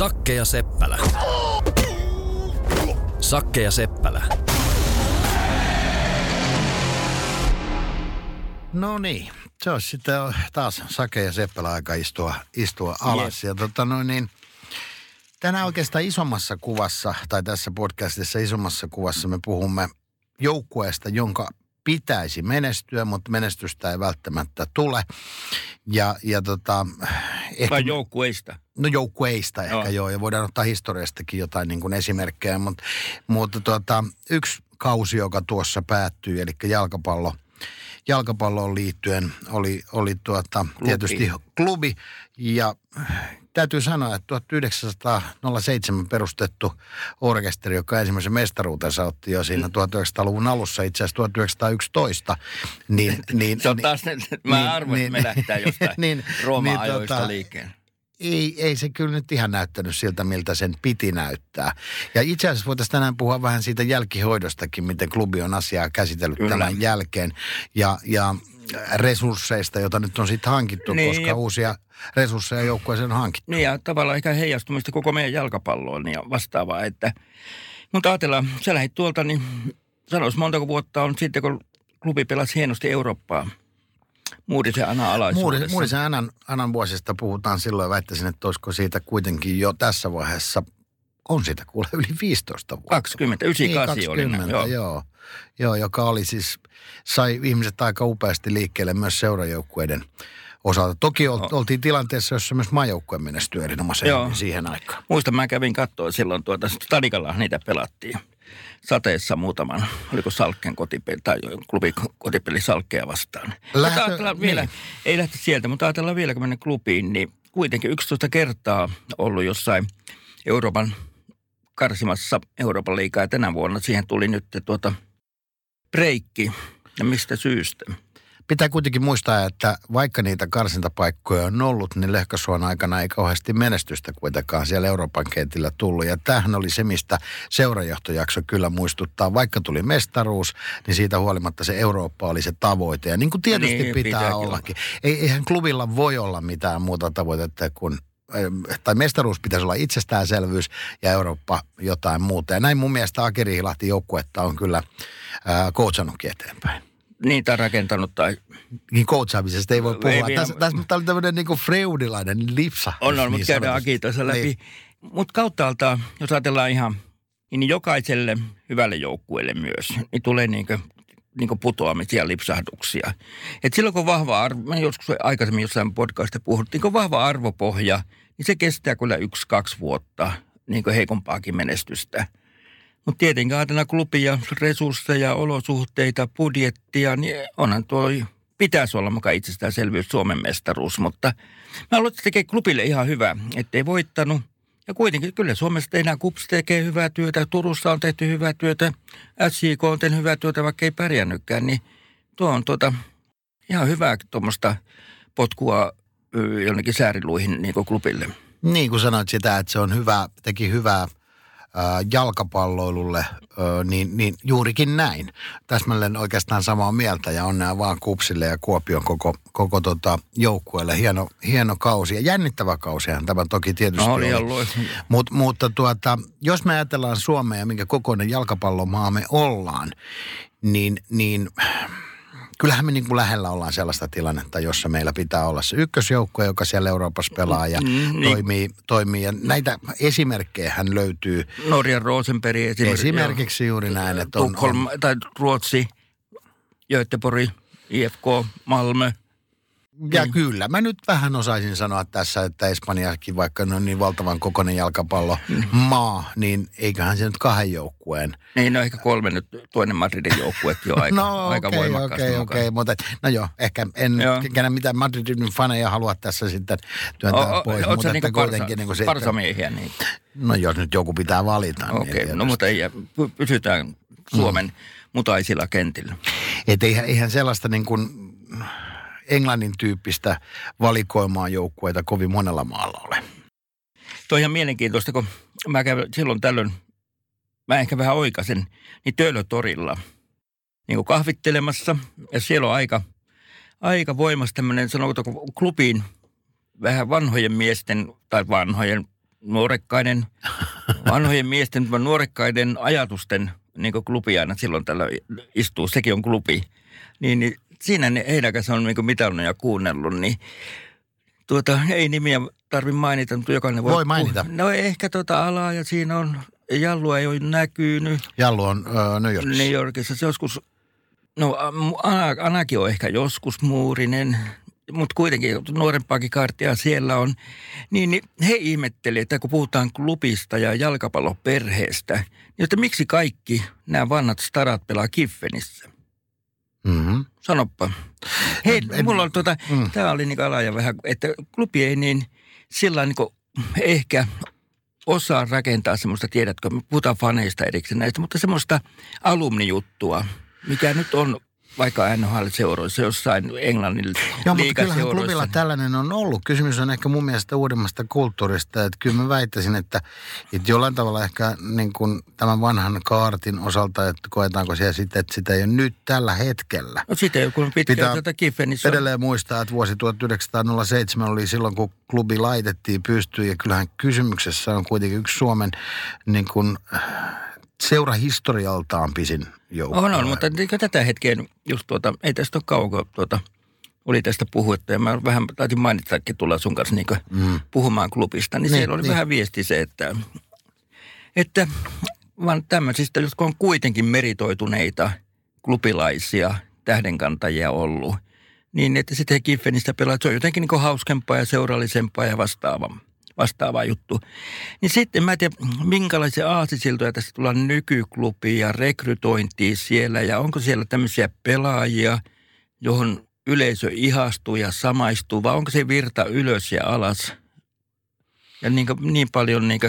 Sakke ja Seppälä. Sakke ja Seppälä. No niin, se olisi sitten taas Sake ja Seppälä aika istua, istua alas. Ja tota noin niin, tänään oikeastaan isommassa kuvassa, tai tässä podcastissa isommassa kuvassa me puhumme joukkueesta, jonka pitäisi menestyä, mutta menestystä ei välttämättä tule. Ja, ja tota, ehkä, Vai joukkueista? No joukkueista ehkä joo. joo, ja voidaan ottaa historiastakin jotain niin kuin esimerkkejä, mutta, mutta tota, yksi kausi, joka tuossa päättyy, eli jalkapallo – jalkapalloon liittyen oli, oli tuota, klubi. tietysti klubi. Ja täytyy sanoa, että 1907 perustettu orkesteri, joka ensimmäisen mestaruutensa otti jo siinä 1900-luvun alussa, itse asiassa 1911. Niin, niin, Se on taas, niin, mä arvoin, niin, että me lähtää jostain niin, Rooma-ajoista niin, tota, liikkeen ei, ei se kyllä nyt ihan näyttänyt siltä, miltä sen piti näyttää. Ja itse asiassa voitaisiin tänään puhua vähän siitä jälkihoidostakin, miten klubi on asiaa käsitellyt kyllä. tämän jälkeen. Ja, ja resursseista, joita nyt on sitten hankittu, niin, koska ja... uusia resursseja joukkueeseen on hankittu. Niin ja tavallaan ehkä heijastumista koko meidän jalkapalloon ja vastaavaa, että mutta ajatellaan, sä lähdit tuolta, niin sanois montako vuotta on sitten, kun klubi pelasi hienosti Eurooppaa Muurisen Anan alaisuudessa. Muurisen Anan, Anan vuosista puhutaan silloin, väittäisin, että olisiko siitä kuitenkin jo tässä vaiheessa, on siitä kuule yli 15 vuotta. 20, 98 niin, 20, oli. Joo. joo. Joo, joka oli siis, sai ihmiset aika upeasti liikkeelle myös seurajoukkueiden osalta. Toki ol, oltiin tilanteessa, jossa myös majoukkue menestyi erinomaisen Joo. siihen aikaan. Muistan, mä kävin katsoa silloin tuota, Stadikalla niitä pelattiin sateessa muutaman, oliko Salkken kotipeli tai klubi kotipeli Salkkea vastaan. Lähtö, ajatellaan vielä, niin. ei lähti sieltä, mutta ajatellaan vielä, kun mennään klubiin, niin kuitenkin 11 kertaa ollut jossain Euroopan karsimassa Euroopan liikaa tänä vuonna siihen tuli nyt tuota breikki. Ja mistä syystä? Pitää kuitenkin muistaa, että vaikka niitä karsintapaikkoja on ollut, niin Lehkasuon aikana ei kauheasti menestystä kuitenkaan siellä Euroopan kentillä tullut. Ja tämähän oli se, mistä seurajohtojakso kyllä muistuttaa. Vaikka tuli mestaruus, niin siitä huolimatta se Eurooppa oli se tavoite. Ja niin kuin tietysti niin, pitää ollakin. Ei, eihän klubilla voi olla mitään muuta tavoitetta kuin tai mestaruus pitäisi olla itsestäänselvyys ja Eurooppa jotain muuta. Ja näin mun mielestä Akeri Hilahti joukkuetta on kyllä äh, coachannutkin eteenpäin niitä rakentanut tai... Niin coachaamisesta ei voi puhua. Ei tässä, tässä tämä oli tämmöinen niin freudilainen lipsa. On, on, mutta käydään Aki tuossa läpi. Niin. Mutta kauttaalta, jos ajatellaan ihan, niin jokaiselle hyvälle joukkueelle myös, niin tulee niin kuin, niin kuin putoamisia, lipsahduksia. Et silloin kun vahva arvo, joskus aikaisemmin jossain podcastissa puhuttiin, kun vahva arvopohja, niin se kestää kyllä yksi-kaksi vuotta niin kuin heikompaakin menestystä – mutta tietenkin ajatellaan klubia, resursseja, olosuhteita, budjettia, niin onhan tuo pitäisi olla mukaan itsestäänselvyys Suomen mestaruus, mutta mä haluan tekee klubille ihan hyvää, ettei voittanut. Ja kuitenkin kyllä Suomessa tehdään, KUPS tekee hyvää työtä, Turussa on tehty hyvää työtä, SJK on tehnyt hyvää työtä, vaikka ei pärjännytkään, niin tuo on tuota, ihan hyvää tuommoista potkua jonnekin sääriluihin niin kuin klubille. Niin kuin sanoit sitä, että se on hyvä, teki hyvää – jalkapalloilulle, niin, niin juurikin näin. Täsmälleen oikeastaan samaa mieltä ja onnea vaan Kupsille ja Kuopion koko, koko tota joukkueelle. Hieno, hieno kausi ja jännittävä kausihan tämä toki tietysti no, oli. oli. Mut, mutta tuota, jos me ajatellaan Suomea ja minkä kokoinen jalkapallomaa me ollaan, niin, niin kyllähän me niin kuin lähellä ollaan sellaista tilannetta, jossa meillä pitää olla se ykkösjoukko, joka siellä Euroopassa pelaa ja mm, niin. toimii, toimii. Ja näitä esimerkkejä hän löytyy. Norjan Rosenberg esimerkiksi. Esimerkiksi juuri näin. Että on, Tukholm, on, tai Ruotsi, Göteborg, IFK, Malmö – ja mm. kyllä, mä nyt vähän osaisin sanoa tässä, että Espanjakin, vaikka ne on niin valtavan kokoinen jalkapallo mm. maa, niin eiköhän se nyt kahden joukkueen. Niin, no ehkä kolme nyt, toinen Madridin joukkuekin on aika, no, aika okay, voimakkaasti Okei, okay, okay, mutta no joo, ehkä en joo. kenä mitään Madridin faneja halua tässä sitten työntää o, pois. Oletko niinku kuitenkin niin kuin parsamiehiä niin? No jos nyt joku pitää valita. Niin okei, okay, no mutta ei, pysytään Suomen mm. mutaisilla kentillä. Et eihän, eihän sellaista niin kuin Englannin tyyppistä valikoimaa joukkueita kovin monella maalla ole. Tuo on ihan mielenkiintoista, kun mä käyn silloin tällöin, mä ehkä vähän oikaisen, niin Töölötorilla niin kuin kahvittelemassa. Ja siellä on aika, aika voimas tämmöinen, sanotaanko klubiin vähän vanhojen miesten tai vanhojen nuorekkaiden, vanhojen miesten, nuorekkaiden ajatusten niin klubi aina silloin tällä istuu, sekin on klubi. Niin, niin siinä ne, heidän kanssa on niin mitannut ja kuunnellut, niin tuota, ei nimiä tarvi mainita, mutta jokainen voi... Voi mainita. Puh- no ehkä tuota alaa ja siinä on, Jallu ei ole näkynyt. Jallu on uh, New Yorkissa. New Yorkissa. Se joskus, no Anakin on ehkä joskus muurinen, mutta kuitenkin nuorempaakin kartia siellä on. Niin, niin he ihmetteli, että kun puhutaan klubista ja jalkapalloperheestä, niin että miksi kaikki nämä vanhat starat pelaa Kiffenissä? Mm-hmm. Sanoppa. Hei, en, mulla on tuota, mm. tämä oli niin alaja vähän, että klubi ei niin sillä niin ehkä osaa rakentaa semmoista, tiedätkö, me puhutaan faneista erikseen näistä, mutta semmoista alumnijuttua, mikä nyt on vaikka NHL-seuroissa jossain Englannin Joo, mutta kyllähän klubilla tällainen on ollut. Kysymys on ehkä mun mielestä uudemmasta kulttuurista. Että kyllä mä väittäisin, että, että jollain tavalla ehkä niin kuin tämän vanhan kaartin osalta, että koetaanko siellä sitten, että sitä ei ole nyt tällä hetkellä. No sitä kun pitkään Pitää tätä Kiffenissä Edelleen muistaa, että vuosi 1907 oli silloin, kun klubi laitettiin pystyyn. Ja kyllähän kysymyksessä on kuitenkin yksi Suomen niin kuin, seurahistorialtaan pisin joukko. On, on, mutta tätä hetkeä just tuota, ei tästä ole kauan, tuota, oli tästä puhuetta ja mä vähän taisin mainitakin tulla sun kanssa niin mm. puhumaan klubista, niin, niin siellä oli niin. vähän viesti se, että, että vaan tämmöisistä, jotka on kuitenkin meritoituneita klubilaisia tähdenkantajia ollut, niin että sitten Kiffenistä pelaa, että se on jotenkin niin hauskempaa ja seurallisempaa ja vastaavaa vastaava juttu. Niin sitten mä en tiedä, minkälaisia aasisiltoja tästä tulee nykyklubiin ja rekrytointiin siellä ja onko siellä tämmöisiä pelaajia, johon yleisö ihastuu ja samaistuu vai onko se virta ylös ja alas? Ja niin, niin paljon niin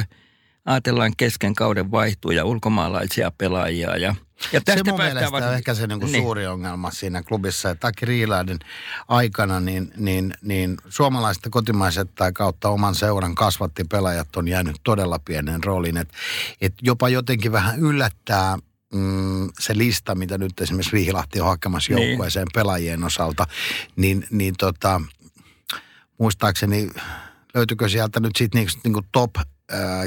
ajatellaan kesken kauden vaihtuja ulkomaalaisia pelaajia ja – ja tästä se mun mielestä on ehkä se niinku niin. suuri ongelma siinä klubissa, että Aki Riilaiden aikana niin, niin, niin suomalaiset kotimaiset tai kautta oman seuran kasvatti pelaajat on jäänyt todella pienen rooliin. Että et jopa jotenkin vähän yllättää mm, se lista, mitä nyt esimerkiksi Vihilahti on hakemassa niin. joukkueeseen pelaajien osalta, niin, niin tota, muistaakseni löytyykö sieltä nyt sitten niinku, niinku top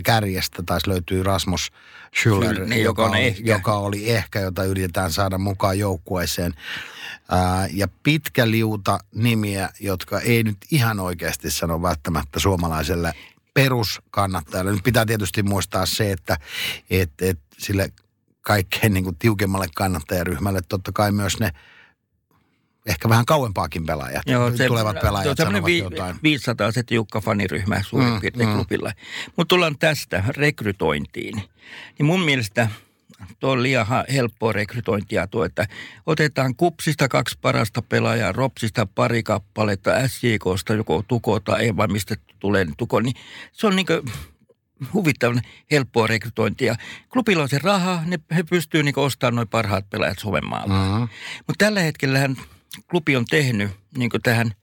kärjestä taisi löytyy Rasmus Schüller, niin, joka, joka, ehkä. joka oli ehkä, jota yritetään saada mukaan joukkueeseen. ja pitkä liuta nimiä, jotka ei nyt ihan oikeasti sano välttämättä suomalaiselle peruskannattajalle. Nyt pitää tietysti muistaa se, että et, et sille kaikkein niin kuin tiukemmalle kannattajaryhmälle totta kai myös ne – ehkä vähän kauempaakin pelaajat, Joo, se, tulevat pelaajat sanovat vi, jotain. 500 se tiukka faniryhmä suurin mm, piirtein mm. klubilla. Mutta tullaan tästä rekrytointiin. Niin mun mielestä tuo on liian helppoa rekrytointia tuo, että otetaan kupsista kaksi parasta pelaajaa, ropsista pari kappaletta, SJKsta joko tuko tai ei vai mistä tulee tuko, niin se on niin huvittavan helppoa rekrytointia. Klubilla on se raha, ne, he pystyvät niin ostamaan noin parhaat pelaajat Suomen maalla. Mm-hmm. Mutta tällä hetkellä klubi on tehnyt niin tähän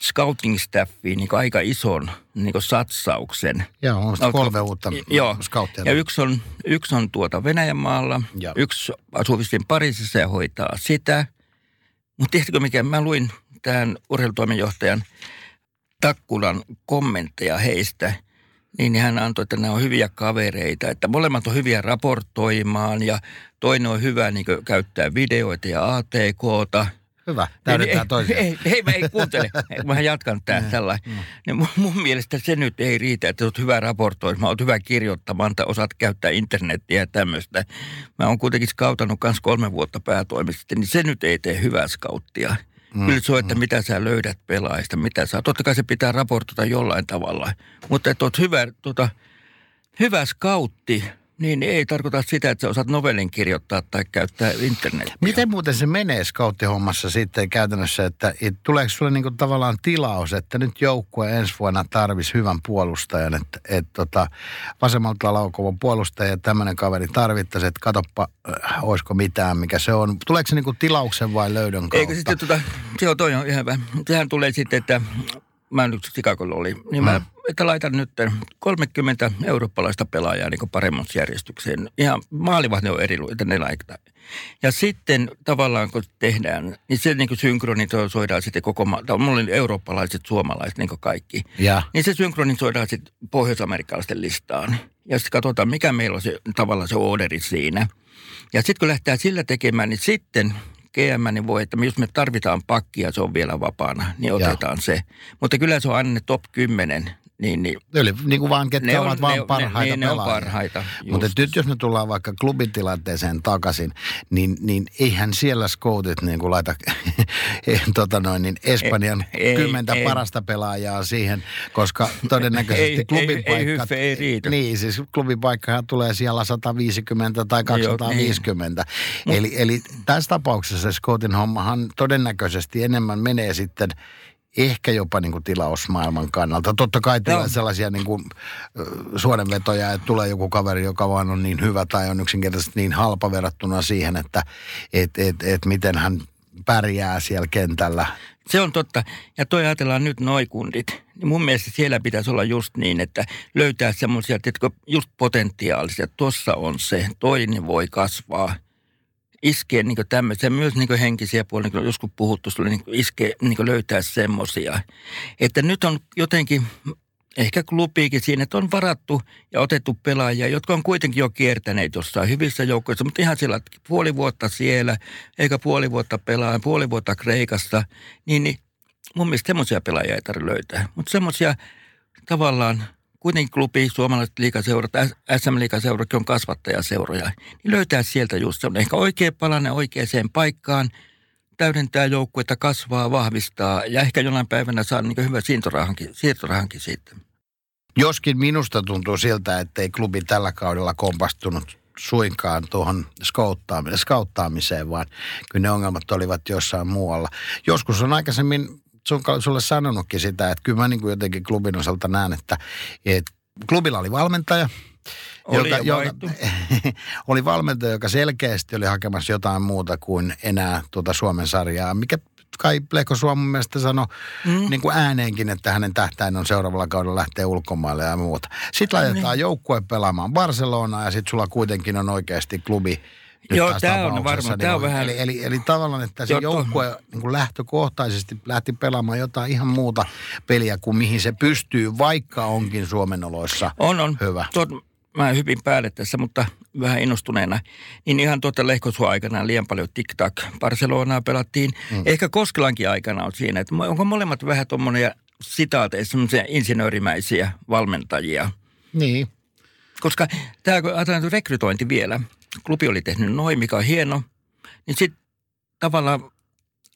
scouting staffiin niin aika ison niin satsauksen. Joo, on no, kolme uutta joo. scouttia. Ja yksi on, yksi on tuota Venäjän maalla, joo. yksi asuu vissiin Pariisissa ja hoitaa sitä. Mutta tiedätkö mikä, mä luin tähän urheilutoimenjohtajan Takkulan kommentteja heistä, niin hän antoi, että nämä on hyviä kavereita, että molemmat on hyviä raportoimaan ja toinen on hyvä niin käyttää videoita ja ATKta – Hyvä, täydentää toisiaan. Ei, ei, ei, ei kuuntele. Mä jatkan tää tällä. Mm. Mun, mun mielestä se nyt ei riitä, että olet hyvä raportoimaan, olet hyvä kirjoittamaan, tai osaat käyttää internettiä ja tämmöistä. Mä oon kuitenkin skautannut kanssa kolme vuotta päätoimisesti, niin se nyt ei tee hyvää skauttia. Mm, Kyllä se on, että mm. mitä sä löydät pelaajista, mitä sä... Totta kai se pitää raportoida jollain tavalla, mutta että oot hyvä, tota, hyvä skautti, niin ei tarkoita sitä, että sä osaat novellin kirjoittaa tai käyttää internetiä. Miten muuten se menee scouttihommassa sitten käytännössä, että et, tuleeko sulle niinku tavallaan tilaus, että nyt joukkue ensi vuonna tarvisi hyvän puolustajan, että et, tota, vasemmalta laukovan puolustaja ja tämmöinen kaveri tarvittaisi, että katoppa, äh, olisiko mitään, mikä se on. Tuleeko se niinku tilauksen vai löydön kautta? Eikö sitten tota, se on toi on ihan hyvä. Sehän tulee sitten, että mä nyt Chicagolla oli, niin mä, Mm. että laitan nyt 30 eurooppalaista pelaajaa niin paremmuusjärjestykseen. Ihan maalivahti on eri, että ne laittaa. Ja sitten tavallaan kun tehdään, niin se niin synkronisoidaan sitten koko maa. Mulla oli eurooppalaiset, suomalaiset, niin kaikki. Ja Niin se synkronisoidaan sitten pohjois-amerikkalaisten listaan. Ja sitten katsotaan, mikä meillä on se, tavallaan se orderi siinä. Ja sitten kun lähtee sillä tekemään, niin sitten GM niin voi, että jos me tarvitaan pakkia, se on vielä vapaana, niin otetaan se. Mutta kyllä se on aina top 10, niin, niin Eli niin kuin vaan, ketkä ne ovat on, vaan ne, parhaita ne, ne on pelaajia. parhaita. Mutta nyt jos me tullaan vaikka klubitilanteeseen takaisin, niin, niin eihän siellä scoutit niin kuin laita tota noin, niin Espanjan Ei, kymmentä ei. parasta pelaajaa siihen, koska todennäköisesti Ei, klubin ei, ei hyffe, ei riitä. Niin, siis klubin paikkahan tulee siellä 150 tai Joo, niin. 250. Eli, eli tässä tapauksessa se scoutin hommahan todennäköisesti enemmän menee sitten ehkä jopa niin kuin tilausmaailman kannalta. Totta kai tulee Joo. sellaisia niin kuin, suodenvetoja, että tulee joku kaveri, joka vaan on niin hyvä tai on yksinkertaisesti niin halpa verrattuna siihen, että et, et, et miten hän pärjää siellä kentällä. Se on totta. Ja toi ajatellaan nyt noikundit. Niin mun mielestä siellä pitäisi olla just niin, että löytää semmoisia, että just potentiaalisia. Tuossa on se, toinen voi kasvaa. Iskee niin tämmöisiä, myös niin henkisiä puolia, niin joskus puhuttu, sulle niin iskee, niin löytää semmoisia. Että nyt on jotenkin, ehkä klubiikin siinä, että on varattu ja otettu pelaajia, jotka on kuitenkin jo kiertäneet jossain hyvissä joukkoissa, mutta ihan sillä puoli vuotta siellä, eikä puoli vuotta pelaa, puoli vuotta Kreikassa, niin, niin mun mielestä semmoisia pelaajia ei tarvitse löytää. Mutta semmoisia tavallaan kuitenkin klubi, suomalaiset liikaseurat, SM-liikaseurakin on kasvattajaseuroja, niin löytää sieltä just semmoinen ehkä oikea palanen oikeaan paikkaan, täydentää joukkuetta, kasvaa, vahvistaa ja ehkä jonain päivänä saa niin hyvä siirtorahankin, siirtorahankin siitä. Joskin minusta tuntuu siltä, että ei klubi tällä kaudella kompastunut suinkaan tuohon skauttaamiseen, skauttaamiseen, vaan kyllä ne ongelmat olivat jossain muualla. Joskus on aikaisemmin sun, sulle sanonutkin sitä, että kyllä mä niin kuin jotenkin klubin osalta näen, että, että klubilla oli valmentaja, Oli ja vaihtui. oli valmentaja, joka selkeästi oli hakemassa jotain muuta kuin enää tuota Suomen sarjaa, mikä kai Lehko Suomen mielestä sanoi mm. niin kuin ääneenkin, että hänen tähtäin on seuraavalla kaudella lähteä ulkomaille ja muuta. Sitten laitetaan niin. joukkue pelaamaan Barcelonaa ja sitten sulla kuitenkin on oikeasti klubi Joo, tää on tapauksessa, varma- tää on vähän- Eli, eli, eli tavallaan, että se Joo, joukkue niin kuin lähtökohtaisesti lähti pelaamaan jotain ihan muuta peliä kuin mihin se pystyy, vaikka onkin Suomen oloissa On, on. hyvä. Tuot, mä hypin päälle tässä, mutta vähän innostuneena. Niin ihan tuota Lehkosua aikana liian paljon tik-tak. Barcelonaa pelattiin. Mm. Ehkä Koskelankin aikana on siinä, että onko molemmat vähän tuommoinen sitaateissa semmoisia insinöörimäisiä valmentajia. Niin. Koska tämä, ajatellaan rekrytointi vielä, klubi oli tehnyt noin, mikä on hieno, niin sitten tavallaan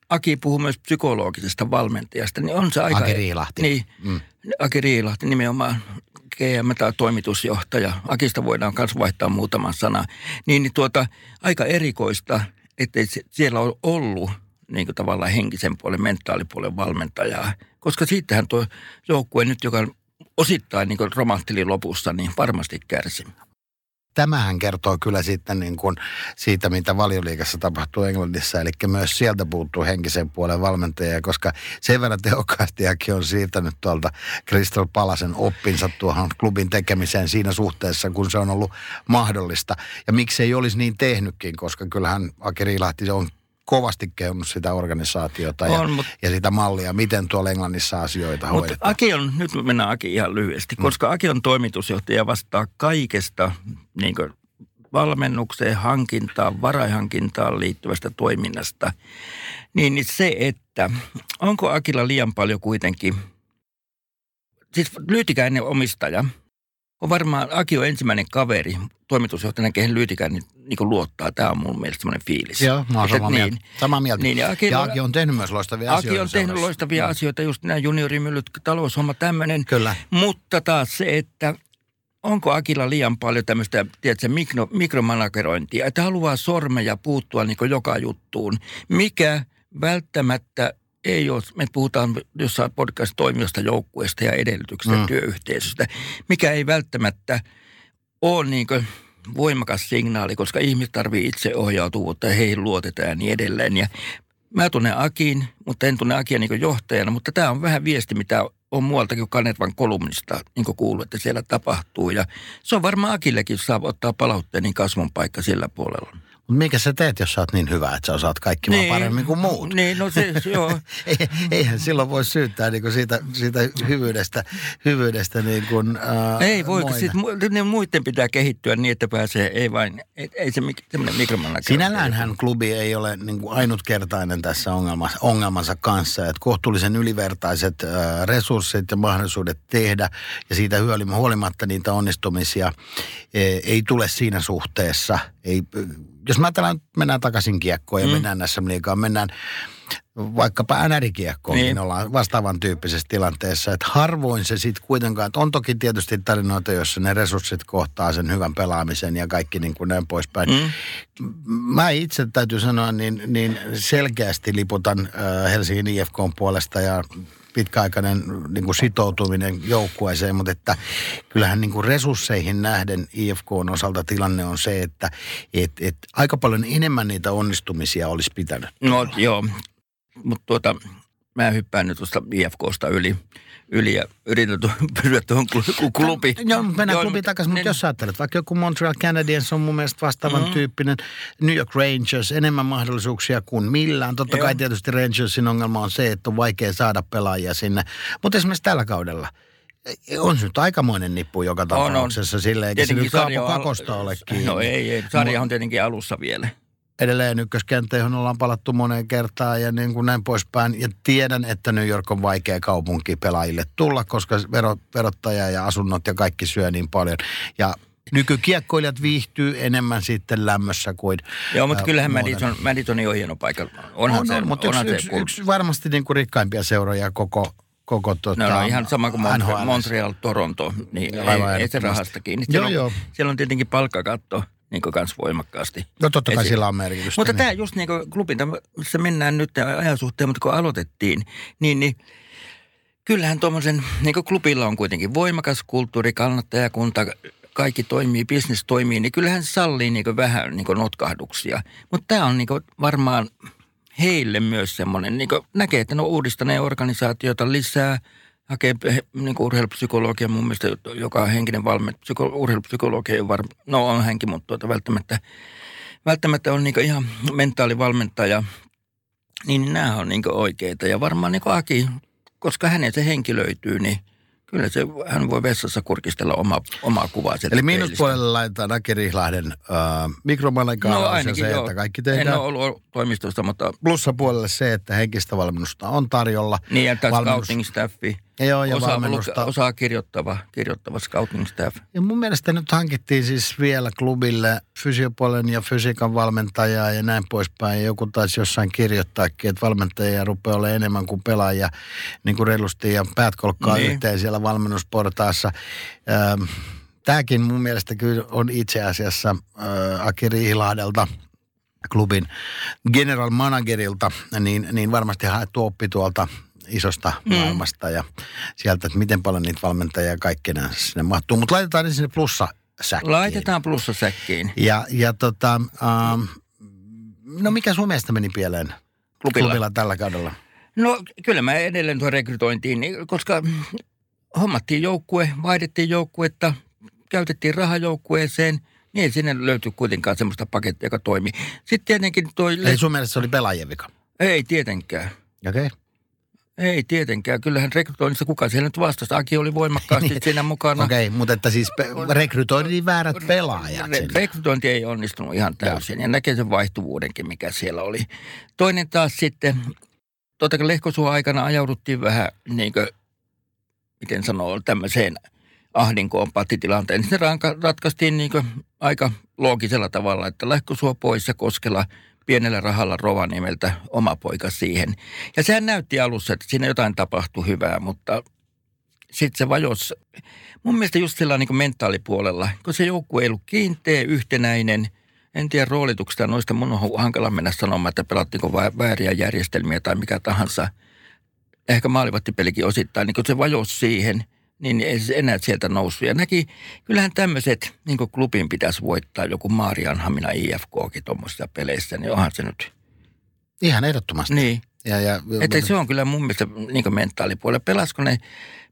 Aki puhuu myös psykologisesta valmentajasta, niin on se aika... Aki Riilahti. Niin, Mm. Aki Riilahti nimenomaan GM tai toimitusjohtaja. Akista voidaan myös vaihtaa muutaman sana. Niin, niin tuota, aika erikoista, ettei se- siellä ole ollut niin kuin tavallaan henkisen puolen, mentaalipuolen valmentajaa. Koska siitähän tuo joukkue nyt, joka osittain niin romahteli lopussa, niin varmasti kärsi. Tämähän kertoo kyllä sitten niin kuin siitä, mitä valioliikassa tapahtuu Englannissa. Eli myös sieltä puuttuu henkisen puolen valmentajia, koska sen verran tehokkaasti on siirtänyt tuolta Crystal Palasen oppinsa tuohon klubin tekemiseen siinä suhteessa, kun se on ollut mahdollista. Ja miksi ei olisi niin tehnytkin, koska kyllähän Aki Riilahti on kovasti kehunut sitä organisaatiota ja, On, mut- ja sitä mallia, miten tuolla Englannissa asioita Mutta hoidetaan. Aki on, nyt mennään Aki ihan lyhyesti, koska Aki on toimitusjohtaja ja vastaa kaikesta niin kuin valmennukseen, hankintaan, varaihankintaan liittyvästä toiminnasta. Niin, niin se, että onko Akilla liian paljon kuitenkin, siis Lyytikäinen omistaja, on varmaan, Aki on ensimmäinen kaveri toimitusjohtajana, kehen Lyytikäinen niin kuin luottaa. Tämä on mun mielestä semmoinen fiilis. Joo, mä oon samaa mieltä. Samaa mieltä. Niin, ja Aki- ja Aki on tehnyt myös loistavia asioita. Aki on tehnyt seurassa. loistavia asioita, just nämä juniorimyllyt, taloushomma, tämmöinen. Kyllä. Mutta taas se, että onko Akilla liian paljon tämmöistä, tiedätkö, mikro, mikromanagerointia, että haluaa sormeja puuttua niin joka juttuun, mikä välttämättä ei ole, me puhutaan jossain podcast-toimijoista, joukkueesta ja edellytyksistä, Mm. työyhteisöstä, mikä ei välttämättä ole niin voimakas signaali, koska ihmiset tarvii itse ohjautuvuutta ja heihin luotetaan ja niin edelleen. Ja mä tunnen Akin, mutta en tunne Akia niin johtajana, mutta tämä on vähän viesti, mitä on muualtakin kuin Kanervan kolumnista niin kuin kuullut, että siellä tapahtuu. Ja se on varmaan Akillekin, jos saa ottaa palautteen, niin kasvun paikka sillä puolella. Mutta mikä sä teet, jos sä oot niin hyvä, että sä osaat kaikki niin. vaan paremmin kuin muut? Niin, no se, joo. Eihän silloin voi syyttää niin kuin siitä, siitä hyvyydestä, hyvyydestä niin kuin, ää, Ei voi, kun sit, ne muiden pitää kehittyä niin, että pääsee, ei vain, ei, ei se semmoinen mikromanager. Sinällään hän klubi ei ole niin kuin ainutkertainen tässä ongelmassa, ongelmansa kanssa, että kohtuullisen ylivertaiset ää, resurssit ja mahdollisuudet tehdä ja siitä huolimatta niitä onnistumisia e, ei tule siinä suhteessa, ei jos mä ajatellaan, mennään takaisin kiekkoon ja mm. mennään näissä liikaa, mennään vaikkapa NR-kiekkoon, niin. niin ollaan vastaavan tyyppisessä tilanteessa. Että harvoin se sitten kuitenkaan, että on toki tietysti tarinoita, joissa ne resurssit kohtaa sen hyvän pelaamisen ja kaikki niin kuin näin poispäin. Mm. Mä itse täytyy sanoa, niin, niin selkeästi liputan äh, Helsingin IFKn puolesta ja pitkäaikainen niin kuin sitoutuminen joukkueeseen, mutta että kyllähän niin kuin resursseihin nähden IFK on osalta tilanne on se, että et, et aika paljon enemmän niitä onnistumisia olisi pitänyt. No joo, mutta tuota, mä hyppään nyt tuosta IFKsta yli yli ja yritän pysyä tuohon klubi. Joo, mennään klubiin takaisin, mutta niin. jos ajattelet, vaikka joku Montreal Canadiens on mun mielestä vastaavan mm-hmm. tyyppinen, New York Rangers, enemmän mahdollisuuksia kuin millään. Totta Joo. kai tietysti Rangersin ongelma on se, että on vaikea saada pelaajia sinne, mutta esimerkiksi tällä kaudella on se nyt aikamoinen nippu joka tapauksessa on, on. sille, eikä tietenkin se nyt Kakosta ole kiinni. No ei, ei. sarja on tietenkin alussa vielä edelleen ykköskenttä, johon ollaan palattu moneen kertaan ja niin kuin näin poispäin. Ja tiedän, että New York on vaikea kaupunki pelaajille tulla, koska vero, verottaja ja asunnot ja kaikki syö niin paljon. Ja nykykiekkoilijat viihtyy enemmän sitten lämmössä kuin Joo, mutta kyllähän Madison, Madison on hieno paikka. Onhan on, se, on, mutta onhan yksi, se yksi, yksi, varmasti niin kuin rikkaimpia seuroja koko, koko tota, no, no, ihan sama kuin Montreal, Montreal Toronto, niin ei, ei se rahasta kiinni. Siellä, joo, on, joo. siellä on tietenkin palkkakatto niin kans voimakkaasti. No totta kai sillä on merkitystä. Mutta niin. tämä just niin kuin klubin, missä mennään nyt ajan suhteen, mutta kun aloitettiin, niin, niin kyllähän tuommoisen, niin kuin klubilla on kuitenkin voimakas kulttuuri, kannattajakunta, kaikki toimii, bisnes toimii, niin kyllähän se sallii niin vähän niin notkahduksia. Mutta tämä on niin varmaan heille myös semmoinen, niin näkee, että ne on uudistaneet organisaatiota lisää – hakee niin urheilupsykologia mun mielestä, joka on henkinen valmentaja. Psyko, urheilupsykologia ei varma, no on hänkin, mutta tuota, välttämättä, välttämättä on niin ihan mentaalivalmentaja. Niin nämä on niin oikeita. Ja varmaan niin Aki, koska hänen se henkilöityy, niin – Kyllä se, hän voi vessassa kurkistella oma, omaa kuvaa Eli miinuspuolelle laitetaan Aki Rihlahden äh, mikromanaikaus no, ainakin, se, joo. että kaikki tehdään. En ole ollut toimistosta, mutta... Plussapuolelle se, että henkistä valmennusta on tarjolla. Niin, ja tämä Valmennus... scouting staffi. Joo, ja osaa, valmennusta. Osaa kirjoittava, kirjoittava scouting staff. Ja mun mielestä nyt hankittiin siis vielä klubille fysiopuolen ja fysiikan valmentajaa ja näin poispäin. Ja joku taisi jossain kirjoittaakin, että valmentajia rupeaa olemaan enemmän kuin pelaajia niin kuin reilusti ja päät kolkkaa niin. yhteen siellä valmennusportaassa. Tämäkin mun mielestä kyllä on itse asiassa Aki Riihilahdelta klubin general managerilta, niin, niin varmasti haettu oppi tuolta isosta mm. maailmasta ja sieltä, että miten paljon niitä valmentajia kaikkina sinne mahtuu. Mutta laitetaan ne sinne plussa säkkiin. Laitetaan plussa säkkiin. Ja, ja tota, ähm, no mikä sun mielestä meni pieleen klubilla, klubilla tällä kaudella? No kyllä mä edelleen tuon rekrytointiin, niin koska hommattiin joukkue, vaihdettiin joukkuetta, käytettiin rahajoukkueeseen, niin ei sinne löyty kuitenkaan semmoista pakettia, joka toimii. Sitten tietenkin toi... Ei sun mielestä se oli pelaajien vika? Ei tietenkään. Okei. Okay. Ei tietenkään. Kyllähän rekrytoinnissa kuka siellä nyt vastasi. Aki oli voimakkaasti niin. siinä mukana. Okei, okay, mutta että siis rekrytointiin väärät pelaajat. Re- rekrytointi ei onnistunut ihan täysin. Ja, ja näkee sen vaihtuvuudenkin, mikä siellä oli. Toinen taas sitten, totta kai Lehkosuon aikana ajauduttiin vähän niin kuin, miten sanoo, tämmöiseen ahdinkoon pattitilanteen. Niin se ratkaistiin niin aika loogisella tavalla, että Lehkosuo pois ja Koskela – pienellä rahalla Rovaniemeltä oma poika siihen. Ja sehän näytti alussa, että siinä jotain tapahtui hyvää, mutta sitten se vajos. Mun mielestä just sillä niin mentaalipuolella, kun se joukkue ei ollut kiinteä, yhtenäinen. En tiedä roolituksesta noista, mun on hankala mennä sanomaan, että pelattiinko vääriä järjestelmiä tai mikä tahansa. Ehkä maalivattipelikin osittain, niin kun se vajos siihen – niin ei se enää sieltä noussut. Ja näki, kyllähän tämmöiset, niin kuin klubin pitäisi voittaa joku Maarianhamina IFKkin tuommoisissa peleissä, niin onhan se nyt. Ihan ehdottomasti. Niin. Ja, ja, että se on kyllä mun mielestä niin mentaalipuolella. Pelasko ne,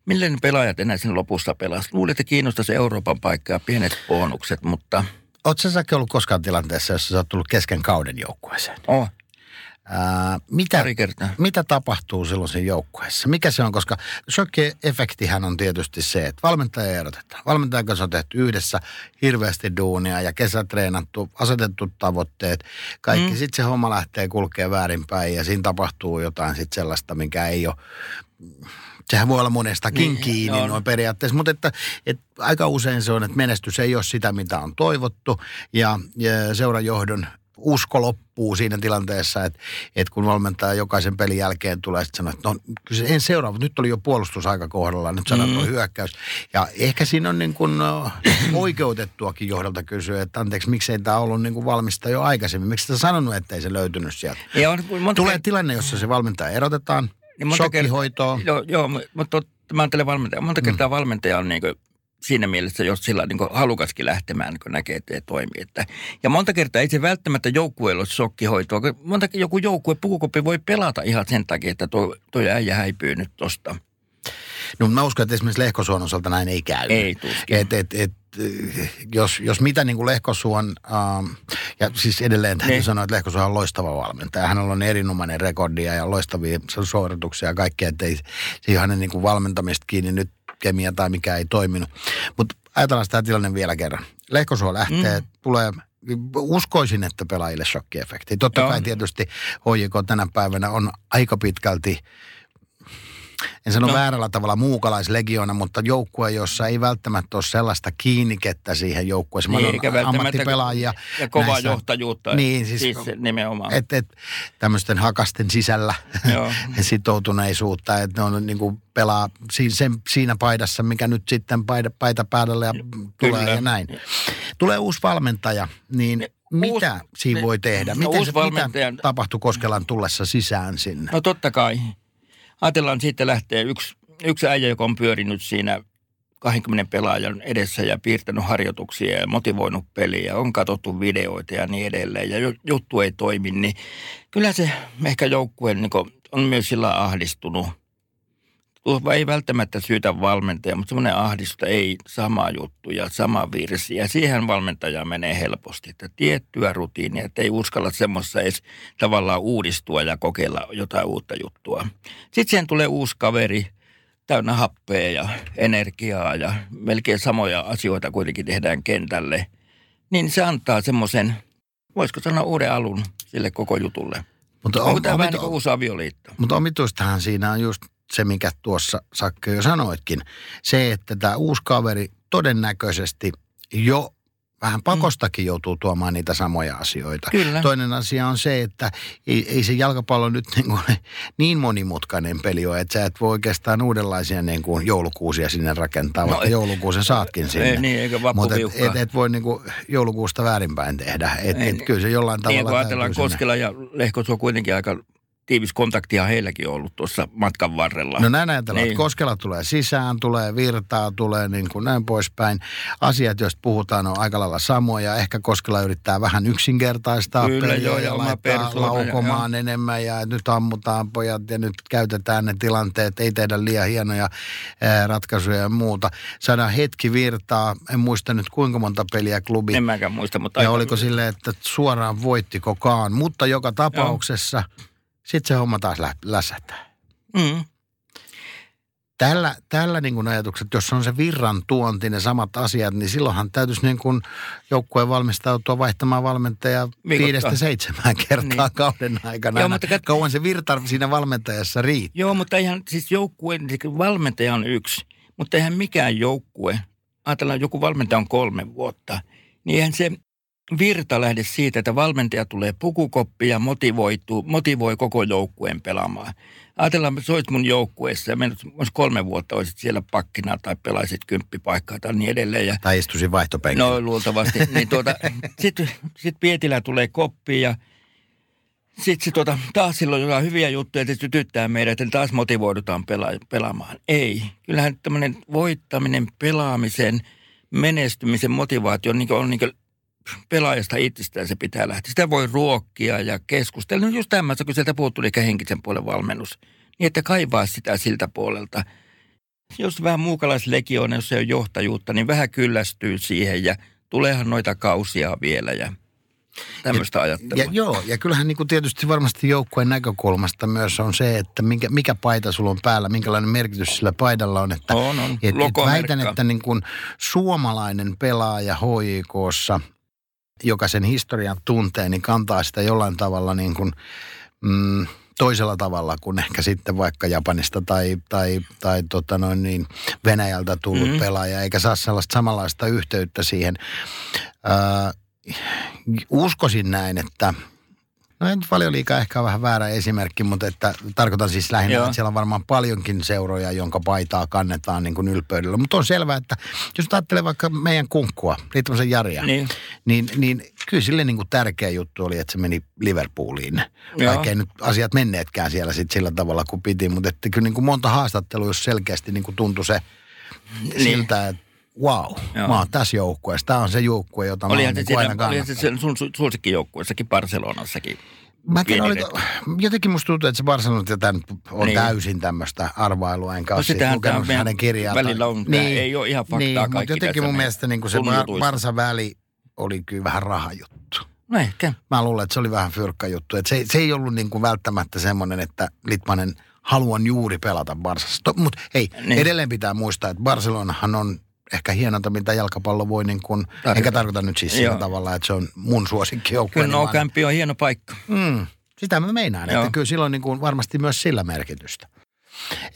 Millä ne pelaajat enää sen lopussa pelasivat? Luulin, että kiinnostaisi Euroopan paikkaa pienet bonukset, mutta... Oletko säkin ollut koskaan tilanteessa, jossa sä oot tullut kesken kauden joukkueeseen? Oh, Ää, mitä, pari kertaa. mitä tapahtuu silloin siinä joukkueessa? Mikä se on? Koska shokki-efektihän on tietysti se, että valmentaja erotetaan. Valmentajan kanssa on tehty yhdessä hirveästi duunia ja kesätreenattu, asetettu tavoitteet. Kaikki. Mm. Sitten se homma lähtee kulkee väärinpäin ja siinä tapahtuu jotain sitten sellaista, mikä ei ole Sehän voi olla monestakin niin, kiinni on. noin periaatteessa, mutta että, että aika usein se on, että menestys ei ole sitä, mitä on toivottu ja, ja seurajohdon usko loppuu siinä tilanteessa, että, että kun valmentaja jokaisen pelin jälkeen tulee sitten sanoa, että no kyllä en seuraa, mutta nyt oli jo puolustusaika kohdalla, nyt saadaan mm. hyökkäys. Ja ehkä siinä on niin kuin oikeutettuakin johdolta kysyä, että anteeksi, miksei tämä ollut niin kuin valmista jo aikaisemmin, miksi sä sanonut, ettei se löytynyt sieltä. Ja on, monta Tulee tilanne, jossa se valmentaja erotetaan, Niin monta shokkihoitoa. Joo, joo mu- mutta mä ajattelen valmentaja. Monta kertaa valmentaja on niin siinä mielessä jos sillä niin halukaskin lähtemään, kun näkee, että ei toimi. Että, ja monta kertaa ei se välttämättä joukkueella ole shokkihoitoa. kun Monta joku joukkue pukukoppi voi pelata ihan sen takia, että tuo, tuo äijä häipyy nyt tosta. No mä uskon, että esimerkiksi Lehkosuon osalta näin ei käy. Ei tuskin. Et, et, et, jos, jos mitä niin kuin Lehkosuon, ähm, ja siis edelleen täytyy Niin. sanoa, että Lehkosuon on loistava valmentaja. Hänellä on erinomainen rekordia ja loistavia suorituksia ja kaikkea, että ei siihen hänen niin kuin valmentamista kiinni nyt kemia tai mikä ei toiminut. Mutta ajatellaan sitä tilanne vielä kerran. Lehkosuo lähtee, mm. tulee uskoisin, että pelaajille shokkiefekti. Totta Joo. kai tietysti HJK tänä päivänä on aika pitkälti en sano no. No. väärällä tavalla muukalaislegiona, mutta joukkue, jossa ei välttämättä ole sellaista kiinnikettä siihen joukkueeseen. Niin, eikä ammattipelaajia. Ja kovaa näissä- johtajuutta. Niin, siis, siis nimenomaan. Et, et, tämmöisten hakasten sisällä Joo. sitoutuneisuutta, että ne on niin kuin pelaa siinä, sen, siinä paidassa, mikä nyt sitten paita, paita päällä ja tulee Kyllä. ja näin. Tulee uusi valmentaja, niin mitä Uusi- siinä voi tehdä? no Miten uusi se, mitä tapahtui Koskelan tullessa sisään sinne? No totta kai. Ajatellaan, siitä lähtee yksi, yksi äijä, joka on pyörinyt siinä 20 pelaajan edessä ja piirtänyt harjoituksia ja motivoinut peliä, on katsottu videoita ja niin edelleen ja ju- juttu ei toimi, niin kyllä se ehkä joukkue niin on myös sillä ahdistunut. Tuo ei välttämättä syytä valmentaja, mutta semmoinen ahdistusta ei sama juttu ja sama virsi. Ja siihen valmentaja menee helposti, että tiettyä rutiinia, että ei uskalla semmoisessa edes tavallaan uudistua ja kokeilla jotain uutta juttua. Sitten siihen tulee uusi kaveri, täynnä happea ja energiaa ja melkein samoja asioita kuitenkin tehdään kentälle. Niin se antaa semmoisen, voisiko sanoa uuden alun sille koko jutulle. Mutta Onko tämä vähän omito- niin kuin uusi avioliitto? Mutta omituistahan siinä on just se, mikä tuossa Sakke jo sanoitkin. Se, että tämä uusi kaveri todennäköisesti jo vähän pakostakin joutuu tuomaan niitä samoja asioita. Kyllä. Toinen asia on se, että ei, ei se jalkapallo nyt niin, kuin niin monimutkainen peli ole, että sä et voi oikeastaan uudenlaisia niin kuin joulukuusia sinne rakentaa, No vaikka joulukuusen saatkin sinne. Ei, niin, eikä Mutta et, et, et voi niin kuin joulukuusta väärinpäin tehdä. Et, Ei, et kyllä se jollain Niin, tavalla kun ajatellaan Koskela ja Lehkosuo kuitenkin aika tiivis kontaktia heilläkin on ollut tuossa matkan varrella. No näin ajatellaan, Niin. että Koskela tulee sisään, tulee virtaa, tulee niin kuin näin poispäin. Asiat, joista puhutaan, on aika lailla samoja. Ehkä Koskela yrittää vähän yksinkertaistaa Kyllä, peliä joo, ja ja laittaa persoona ja- laukomaan enemmän ja nyt ammutaan pojat ja nyt käytetään ne tilanteet, ei tehdä liian hienoja ää, ratkaisuja ja muuta. Saadaan hetki virtaa, en muista nyt kuinka monta peliä klubi. en mäkään muista, mutta Ja aika- oliko silleen, että suoraan voittikokaan, mutta joka tapauksessa sitten se homma taas lä- lässähtää Mm. tällä, tällä niin kuin ajatukset, jos on se virran tuonti, ne samat asiat, niin silloinhan täytyisi niin kuin joukkueen valmistautua vaihtamaan valmentajaa viidestä seitsemään kertaa Niin. niin. kauden aikana. Joo, mutta kat- Kauan se virta siinä valmentajassa riittää. Joo, mutta ihan siis joukkue, siis valmentaja on yksi, mutta eihän mikään joukkue, ajatellaan joku valmentaja on kolme vuotta, niin eihän se virta lähde siitä, että valmentaja tulee pukukoppi ja motivoituu, motivoi koko joukkueen pelaamaan. Ajatellaan, että olisit mun joukkueessa ja menet olisi kolme vuotta, olisit siellä pakkina tai pelaisit kymppipaikkaa tai niin edelleen. Ja Tai istuisin vaihtopenkillä. No luultavasti. niin tuota, Sitten sit Pietilä tulee koppiin ja sitten se tuota, taas silloin jotain hyviä juttuja, että sytyttää meidät, että taas motivoidutaan pela- pelaamaan. Ei. Kyllähän tämmöinen voittaminen, pelaamisen, menestymisen motivaatio niin on niin pelaajasta itsestään se pitää lähteä. Sitä voi ruokkia ja keskustella. No just tämmöistä, kun sieltä puuttuu ehkä henkisen puolen valmennus. Niin että kaivaa sitä siltä puolelta. jos vähän muukalaislegioona, jos se on johtajuutta, niin vähän kyllästyy siihen ja tuleehan noita kausia vielä ja tämmöistä ajattelua. Ja, joo, ja kyllähän niin kuin tietysti varmasti joukkueen näkökulmasta myös on se, että mikä, mikä paita sulla on päällä, minkälainen merkitys sillä paidalla on. Että, On, on. Et, et väitän, että niin kuin suomalainen pelaaja HIKssa, joka sen historian tuntee, niin kantaa sitä jollain tavalla niin kuin, mm, toisella tavalla kuin ehkä sitten vaikka Japanista tai, tai, tai tota noin niin Venäjältä tullut Mhm. mm. pelaaja, eikä saa sellaista samanlaista yhteyttä siihen. Ää, uskoisin näin, että No ei nyt paljon liikaa ehkä on vähän väärä esimerkki, mutta että tarkoitan siis lähinnä, Joo. että siellä on varmaan paljonkin seuroja, jonka paitaa kannetaan niin kuin ylpeydellä. Mutta on selvää, että jos ajattelee vaikka meidän kunkkua, Liittomasen Jaria, Niin. niin, niin kyllä sille niin kuin tärkeä juttu oli, että se meni Liverpooliin. Joo. Vaikka ei nyt asiat menneetkään siellä sit sillä tavalla kuin piti, mutta että kyllä niin kuin monta haastattelua, jos selkeästi niin kuin tuntui se Niin. siltä, että wow, Joo. mä oon tässä joukkueessa. Tämä on se joukkue, jota mä Olihan oon niin aina olihan se sun su- suosikkijoukkueessakin Barcelonassakin. Mä oliko, jotenkin musta tuntuu, että se Barcelona tätä on Niin. niin. täysin tämmöistä arvailua, enkä No ole siitä sitähän lukenut hänen kirjaa. välillä on, tää ei ole ihan faktaa niin, kaikki mutta jotenkin mun mielestä niin se tunnutuissa. Barsa-väli oli kyllä vähän rahajuttu. No ehkä. Mä luulen, että se oli vähän fyrkkajuttu. Että se, se ei ollut niin kuin välttämättä semmoinen, että Litmanen haluan juuri pelata Barsassa. Mutta hei, Niin. niin. edelleen pitää muistaa, että Barcelonahan on ehkä hienonta, mitä jalkapallo voi niin kuin, Tarjota. enkä tarkoita nyt siis sillä tavalla, että se on mun suosikkijoukkue. Kyllä no Campi on hieno paikka. Mm, sitä mä meinaan, Joo. että kyllä silloin niin kuin varmasti myös sillä merkitystä.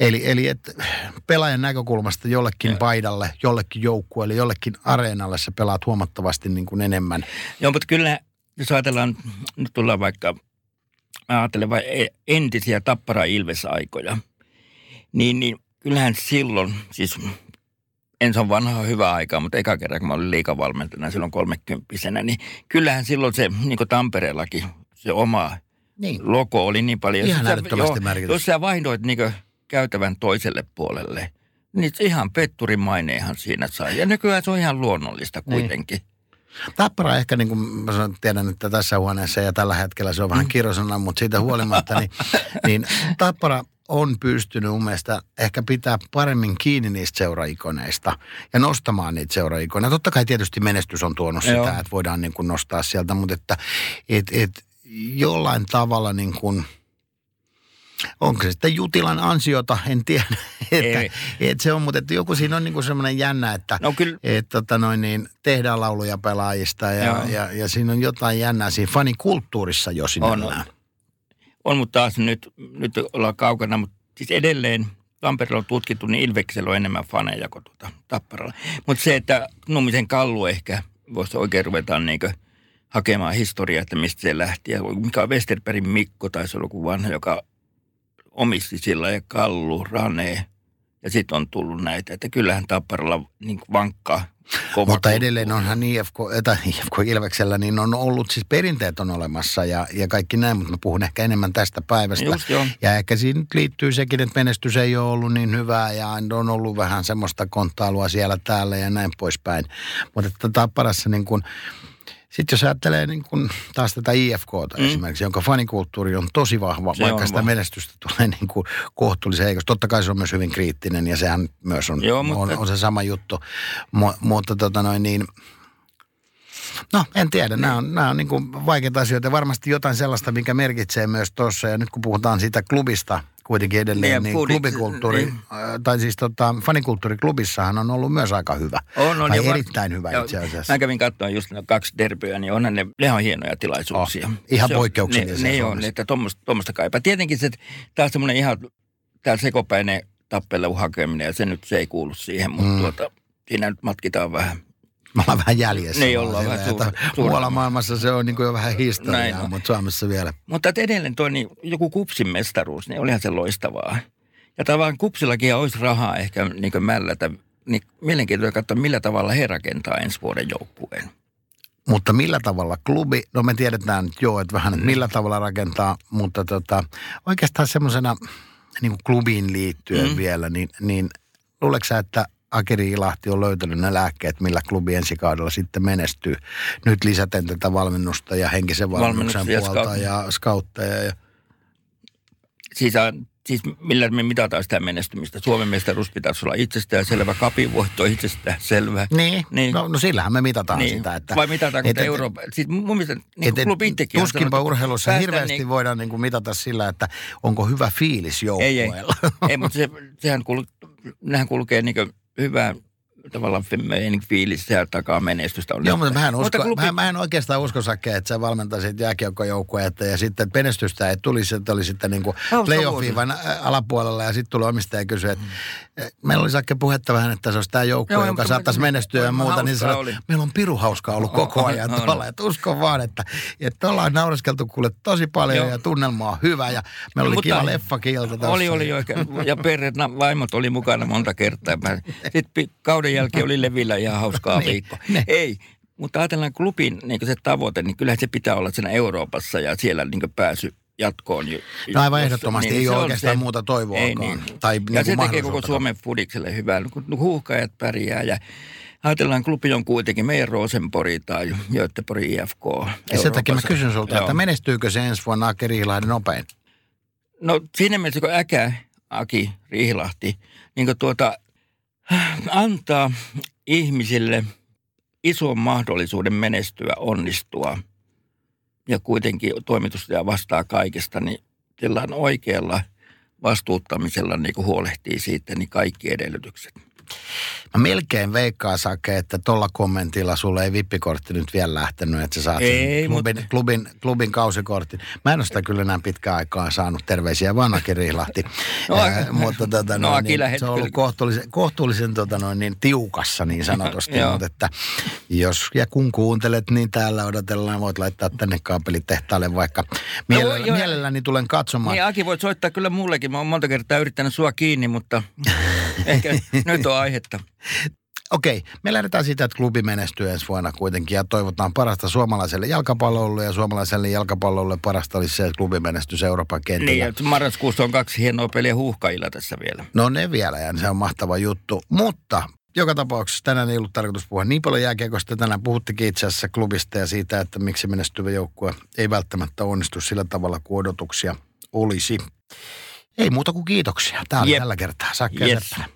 Eli, eli että pelaajan näkökulmasta jollekin Joo. paidalle, jollekin joukkueelle, jollekin areenalle sä pelaat huomattavasti niin kuin enemmän. Joo, mutta kyllä, jos ajatellaan, nyt tullaan vaikka, mä ajattelen vai e- entisiä tappara Ilves-aikoja, niin, niin kyllähän silloin, siis ensin on vanha hyvä aika, mutta eka kerran kun mä olin liikavalmentajana silloin kolmekymppisenä, niin kyllähän silloin se, niin kuin Tampereellakin, se oma Niin. logo oli niin paljon. Ihan Jos sä- joo. Jos sä vaihdoit niin käytävän toiselle puolelle, niin ihan petturin maineehan siinä sai. Ja nykyään se on ihan luonnollista Niin. kuitenkin. Tappara ehkä, niin kuin mä sanon, tiedän, että tässä huoneessa ja tällä hetkellä se on vähän kirosana, mutta siitä huolimatta, niin, niin Tappara on pystynyt mun mielestä ehkä pitää paremmin kiinni niistä seuraikoneista ja nostamaan niitä seuraikoneita. Totta kai tietysti menestys on tuonut sitä, Joo. että voidaan niin kuin nostaa sieltä, mutta että et, et, jollain tavalla niin kuin, onko se sitten Jutilan ansiota, en tiedä. Että, Ei. että se on, mutta että joku siinä on niin semmoinen jännä, että No kyllä, että tota noin, niin tehdään lauluja pelaajista ja, Joo. ja, ja, siinä on jotain jännää siinä fanikulttuurissa jo sinällään. On, mutta taas nyt, nyt ollaan kaukana, mutta siis edelleen Tampereella on tutkittu, niin Ilveksellä on enemmän faneja kuin tuota Tapparalla. Mutta se, että Nummisen Kallu ehkä voisi oikein ruveta niin hakemaan historiaa, että mistä se lähti. Ja mikä on Westerbergin Mikko, tai se oli joku vanha, joka omisti sillä ja Kallu, Rane. Ja sitten on tullut näitä, että kyllähän Tapparalla niin vankkaa. Kova Mutta kulttuuri. edelleen onhan IFK, tai IFK Ilveksellä, niin on ollut siis perinteet on olemassa ja, ja kaikki näin, mutta mä puhun ehkä enemmän tästä päivästä. Just joo. Ja ehkä siinä liittyy sekin, että menestys ei ole ollut niin hyvää ja on ollut vähän semmoista konttailua siellä täällä ja näin poispäin. Mutta että Tapparassa niin kuin, sitten jos ajattelee niin kuin taas tätä IFKta Mm. esimerkiksi, jonka fanikulttuuri on tosi vahva, Se vaikka on sitä vahva. menestystä tulee niin kuin kohtuullisen heikosti. Totta kai se on myös hyvin kriittinen ja sehän myös on, Joo, on, mutta- on se sama juttu. Mu, mutta tota noin niin, No, en tiedä. Nämä on, nämä on niin kuin vaikeita asioita. Varmasti jotain sellaista, mikä merkitsee myös tuossa. Ja nyt kun puhutaan siitä klubista kuitenkin edelleen, Niin, foodit- klubikulttuuri, niin. äh, tai siis tota, fanikulttuuriklubissahan on ollut myös aika hyvä. On, on. tai ja va- erittäin hyvä Joo, itse asiassa. Mä kävin katsomaan just ne kaksi derbyä, niin onhan ne, ne on hienoja tilaisuuksia. Oh, ihan Se poikkeuksellisia Ne, ne on, Suomessa. että tuommoista, kaipaa. Tietenkin se, taas semmoinen ihan, tää sekopäinen tappelun hakeminen, ja se nyt se ei kuulu siihen, mutta mm. tuota, siinä nyt matkitaan vähän. Me ollaan vähän jäljessä. Niin ollaan vähän suur-. Muualla maailmassa se on niin kuin jo vähän historiaa, mutta Suomessa vielä. Mutta edelleen toi niin, joku kupsin mestaruus, niin olihan se loistavaa. Ja tavallaan kupsillakin olisi rahaa ehkä niin kuin mällätä, niin mielenkiintoista katsoa, millä tavalla he rakentaa ensi vuoden joukkueen. Mutta millä tavalla klubi, no me tiedetään nyt jo, että vähän, että millä tavalla rakentaa, mutta tota, oikeastaan semmoisena niin kuin klubiin liittyen mm. vielä, niin, niin luuleeko sä, että Akeri Ilahti on löytänyt ne lääkkeet, millä klubi ensi kaudella sitten menestyy. Nyt lisäten tätä valmennusta ja henkisen valmennuksen ja puolta scout- ja skautteja. Ja, Siis äh, siis millä me mitataan sitä menestymistä. Suomen mestaruus pitäisi olla itsestään selvä, kapin voitto itsestään selvä. Niin, niin. No, no sillähän me mitataan niin. sitä. Että, Vai mitataanko että Euroopan? Siis mun mielestä niin et, klubi itsekin Tuskinpa sanonut, urheilussa hirveästi niin- voidaan niin kuin mitata sillä, että onko hyvä fiilis Ei, ei. joukkueella. ei mutta se, sehän kul, nehän kulkee niin hyvää tavallaan fiilis, sehän takaa menestystä. On Joo, mutta mä en, usko, Mutta klubi- mä, mä en oikeastaan usko, Sakke, että sä valmentaisit jääkiekkojoukkuetta ja sitten menestystä ei tulisi, että oli sitten niin kuin Hauska playoff-viivan alapuolella ja sitten tuli omistaja ja kysyi, että eh, meillä oli Sakke puhetta vähän, että se olisi tämä joukkue, Joo, joka mutta- saattaisi menestyä ja Oli muuta, niin sanoi, oli. meillä on piru hauskaa ollut koko ajan on. tuolla, että usko vaan, että, että ollaan naureskeltu kuule tosi paljon Joo. ja tunnelma on hyvä ja meillä oli Mutta- kiva leffakin ilta tässä. Oli, oli oikein. Ja perheet, vaimot oli mukana monta kertaa. Mä- Sitten kauden jälkeen oli levillä ihan hauskaa Niin, viikko. ne. Ei, mutta ajatellaan klubin niin se tavoite, niin kyllähän se pitää olla siinä Euroopassa ja siellä niin pääsy jatkoon. No aivan jos- ehdottomasti, niin ei ole oikeastaan se. muuta toivoakaan. Ei niin. Tai ja niin se kuin tekee koko. Suomen fudikselle hyvää, kun huuhkajat pärjää ja ajatellaan, klubi on kuitenkin meidän Rosenpori tai Göteborg IFK. Ja sen takia mä kysyn sulta, Joo. että menestyykö se ensi vuonna Ake Riihilahden nopein? No siinä mielessä, kun Äkä, Aki, Riihilahti, niin kuin tuota, antaa ihmisille ison mahdollisuuden menestyä, onnistua ja kuitenkin toimitusjohtaja vastaa kaikesta, niin on oikealla vastuuttamisella niin huolehtii siitä niin kaikki edellytykset. Mä melkein veikkaan Sake, että tuolla kommentilla sulle ei vippikortti nyt vielä lähtenyt, että sä saat Ei, klubin, mutta- klubin, klubin kausikortin. Mä en ole sitä kyllä enää pitkään aikaan saanut terveisiä vaan Aki Rihlahti. No, Ää, mutta tota, no, noin, niin, se on ollut kohtuullisen, kohtuullisen tota, noin, niin, tiukassa niin sanotusti. Mutta että jos ja kun kuuntelet, niin täällä odotellaan. Voit laittaa tänne kaapelitehtaalle vaikka. Mielellä, No, joo. mielelläni tulen katsomaan. Niin Aki voit soittaa kyllä mullekin. Mä oon monta kertaa yrittänyt sua kiinni, mutta ehkä nyt on aihetta. Okei, me lähdetään siitä, että klubi menestyy ensi vuonna kuitenkin ja toivotaan parasta suomalaiselle jalkapallolle ja suomalaiselle jalkapallolle parasta olisi se, että klubi menestyy Euroopan kentillä. Niin, että marraskuussa on kaksi hienoa peliä huuhkajilla tässä vielä. No ne vielä ja se on mahtava juttu, mutta joka tapauksessa tänään ei ollut tarkoitus puhua niin paljon jääkiekosta. Tänään puhuttikin itse asiassa klubista ja siitä, että miksi menestyvä joukkue ei välttämättä onnistu sillä tavalla kuin odotuksia olisi. Ei muuta kuin kiitoksia. Tämä oli Jep. tällä kertaa. Ja Yes. Seppälä.